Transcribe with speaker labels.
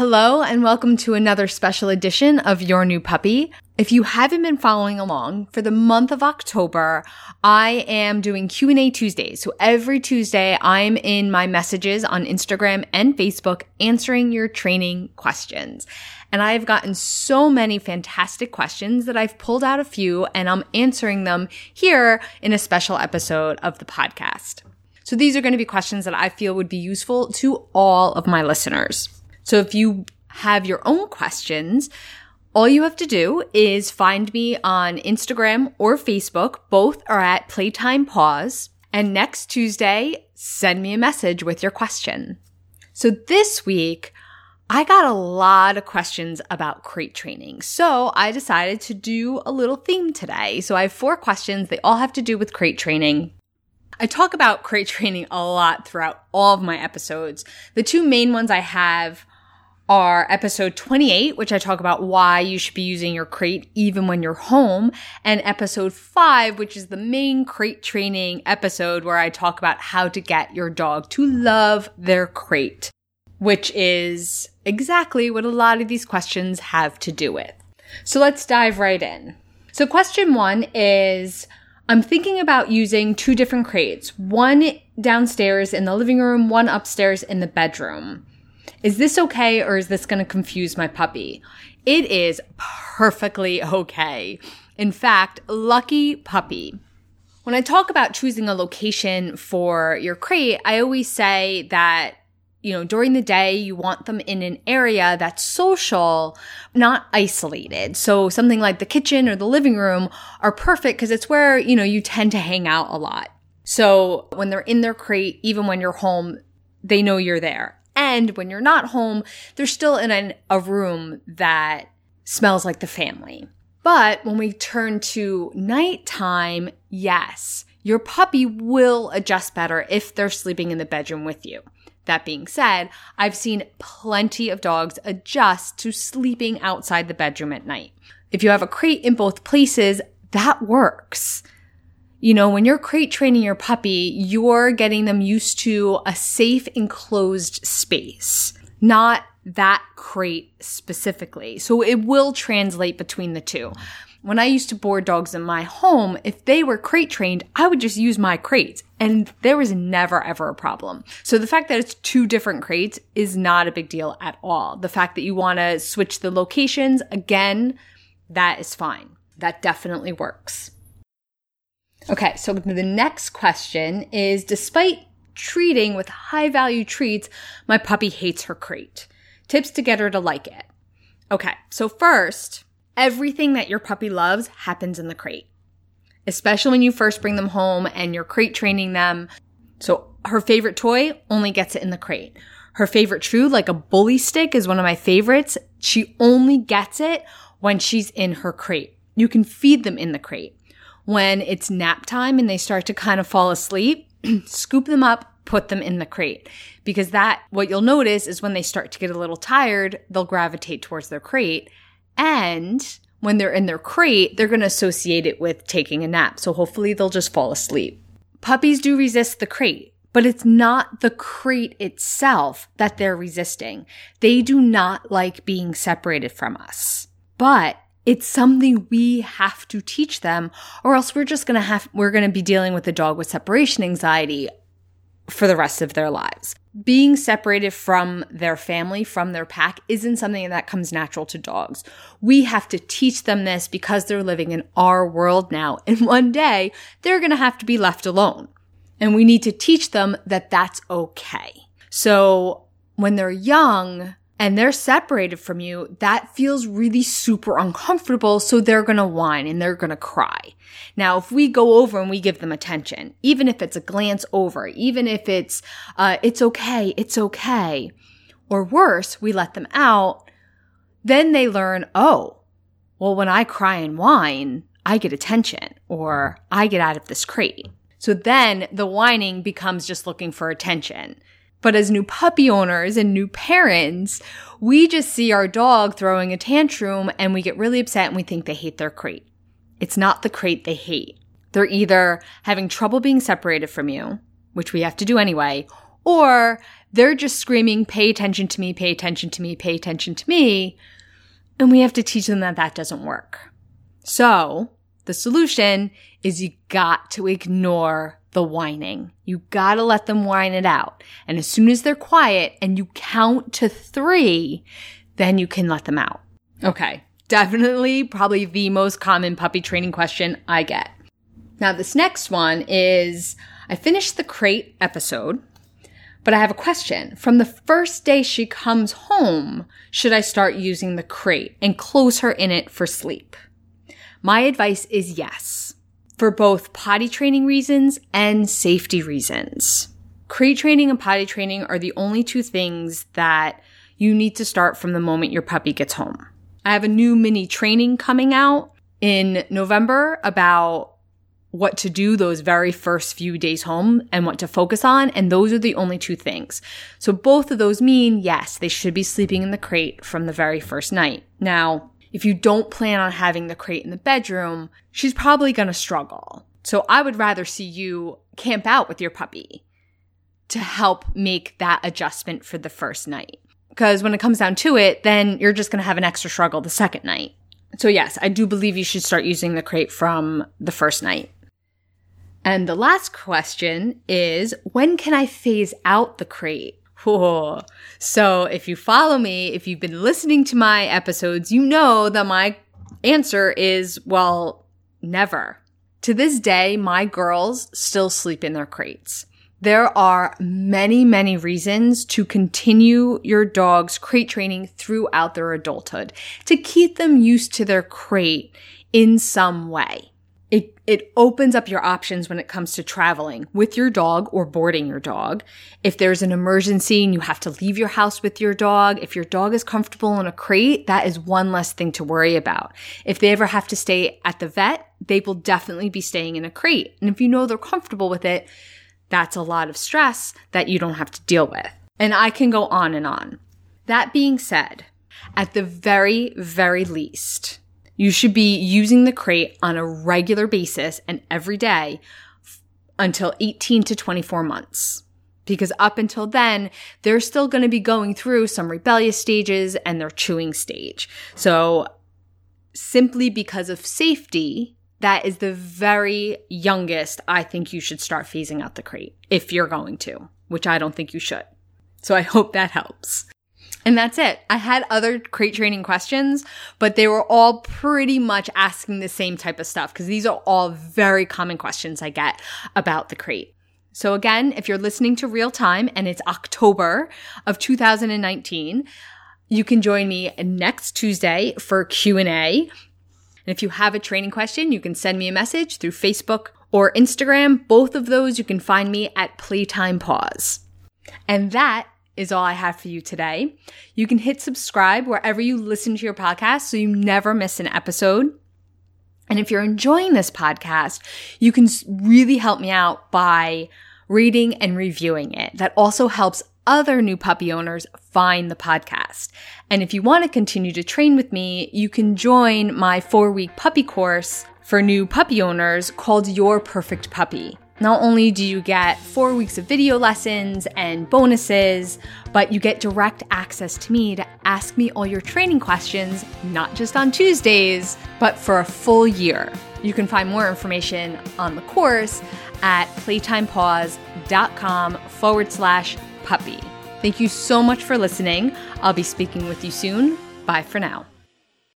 Speaker 1: Hello and welcome to another special edition of Your New Puppy. If you haven't been following along, for the month of October, I am doing Q&A Tuesdays. So every Tuesday, I'm in my messages on Instagram and Facebook answering your training questions. And I've gotten so many fantastic questions that I've pulled out a few and I'm answering them here in a special episode of the podcast. So these are going to be questions that I feel would be useful to all of my listeners. So if you have your own questions, all you have to do is find me on Instagram or Facebook. Both are at Playtime Paws. And next Tuesday, send me a message with your question. So this week, I got a lot of questions about crate training. So I decided to do a little theme today. So I have four questions. They all have to do with crate training. I talk about crate training a lot throughout all of my episodes. The two main ones I have are episode 28, which I talk about why you should be using your crate even when you're home, and episode 5, which is the main crate training episode where I talk about how to get your dog to love their crate, which is exactly what a lot of these questions have to do with. So let's dive right in. So question 1 is I'm thinking about using two different crates, one downstairs in the living room, one upstairs in the bedroom. Is this okay or is this going to confuse my puppy? It is perfectly okay. In fact, lucky puppy. When I talk about choosing a location for your crate, I always say that you know, during the day, you want them in an area that's social, not isolated. So something like the kitchen or the living room are perfect because it's where, you know, you tend to hang out a lot. So when they're in their crate, even when you're home, they know you're there. And when you're not home, they're still in an, a room that smells like the family. But when we turn to nighttime, yes, your puppy will adjust better if they're sleeping in the bedroom with you. That being said, I've seen plenty of dogs adjust to sleeping outside the bedroom at night. If you have a crate in both places, that works. You know, when you're crate training your puppy, you're getting them used to a safe enclosed space, not that crate specifically. So it will translate between the two. When I used to board dogs in my home, if they were crate trained, I would just use my crates and there was never ever a problem. So the fact that it's two different crates is not a big deal at all. The fact that you want to switch the locations, again, that is fine. That definitely works. Okay, so the next question is despite treating with high value treats, my puppy hates her crate. Tips to get her to like it. Okay, so first, everything that your puppy loves happens in the crate, especially when you first bring them home and you're crate training them. So her favorite toy only gets it in the crate. Her favorite chew, like a bully stick, is one of my favorites. She only gets it when she's in her crate. You can feed them in the crate when it's nap time and they start to kind of fall asleep, scoop them up, put them in the crate. Because that, what you'll notice is when they start to get a little tired, they'll gravitate towards their crate. And when they're in their crate, they're going to associate it with taking a nap. So hopefully they'll just fall asleep. Puppies do resist the crate, but it's not the crate itself that they're resisting. They do not like being separated from us. But it's something we have to teach them or else we're just to have, we're to be dealing with a dog with separation anxiety for the rest of their lives. Being separated from their family, from their pack, isn't something that comes natural to dogs. We have to teach them this because they're living in our world now. And one day they're to have to be left alone. And we need to teach them that that's okay. So when they're young, and they're separated from you, that feels really super uncomfortable. So they're going to whine and they're going to cry. Now, if we go over and we give them attention, even if it's a glance over, even if it's, uh, it's okay, it's okay, or worse, we let them out, then they learn, oh, well, when I cry and whine, I get attention or I get out of this crate. So then the whining becomes just looking for attention. But as new puppy owners and new parents, we just see our dog throwing a tantrum and we get really upset and we think they hate their crate. It's not the crate they hate. They're either having trouble being separated from you, which we have to do anyway, or They're just screaming, pay attention to me, pay attention to me, pay attention to me. And we have to teach them that that doesn't work. So the solution is you got to ignore the whining. You gotta let them whine it out. And as soon as they're quiet and you count to three, then you can let them out. Okay. Definitely probably the most common puppy training question I get. Now, this next one is I finished the crate episode, but I have a question. From the first day she comes home, should I start using the crate and close her in it for sleep? My advice is yes, for both potty training reasons and safety reasons. Crate training and potty training are the only two things that you need to start from the moment your puppy gets home. I have a new mini training coming out in November about what to do those very first few days home and what to focus on. And those are the only two things. So both of those mean, yes, they should be sleeping in the crate from the very first night. Now, if you don't plan on having the crate in the bedroom, she's probably going to struggle. So I would rather see you camp out with your puppy to help make that adjustment for the first night. Because when it comes down to it, then you're just going to have an extra struggle the second night. So yes, I do believe you should start using the crate from the first night. And the last question is when can I phase out the crate? So if you follow me, if you've been listening to my episodes, you know that my answer is, well, never. To this day, my girls still sleep in their crates. There are many, many reasons to continue your dog's crate training throughout their adulthood to keep them used to their crate in some way. It, it opens up your options when it comes to traveling with your dog or boarding your dog. If there's an emergency and you have to leave your house with your dog, if your dog is comfortable in a crate, that is one less thing to worry about. If they ever have to stay at the vet, they will definitely be staying in a crate. And if you know they're comfortable with it, that's a lot of stress that you don't have to deal with. And I can go on and on. That being said, at the very, very least, you should be using the crate on a regular basis and every day until 18 to 24 months. Because up until then, they're still going to be going through some rebellious stages and their chewing stage. So simply because of safety, that is the very youngest I think you should start phasing out the crate if you're going to, which I don't think you should. So I hope that helps. And that's it. I had other crate training questions, but they were all pretty much asking the same type of stuff because these are all very common questions I get about the crate. So again, if you're listening to real time and it's October of 2019, you can join me next Tuesday for Q&A. And if you have a training question, you can send me a message through Facebook or Instagram. Both of those you can find me at Playtime Paws. And that is all I have for you today. You can hit subscribe wherever you listen to your podcast so you never miss an episode. And if you're enjoying this podcast, you can really help me out by reading and reviewing it. That also helps other new puppy owners find the podcast. And if you want to continue to train with me, you can join my four week puppy course for new puppy owners called Your Perfect Puppy. Not only do you get four weeks of video lessons and bonuses, but you get direct access to me to ask me all your training questions, not just on Tuesdays, but for a full year. You can find more information on the course at playtimepaws.com forward slash puppy. Thank you so much for listening. I'll be speaking with you soon. Bye for now.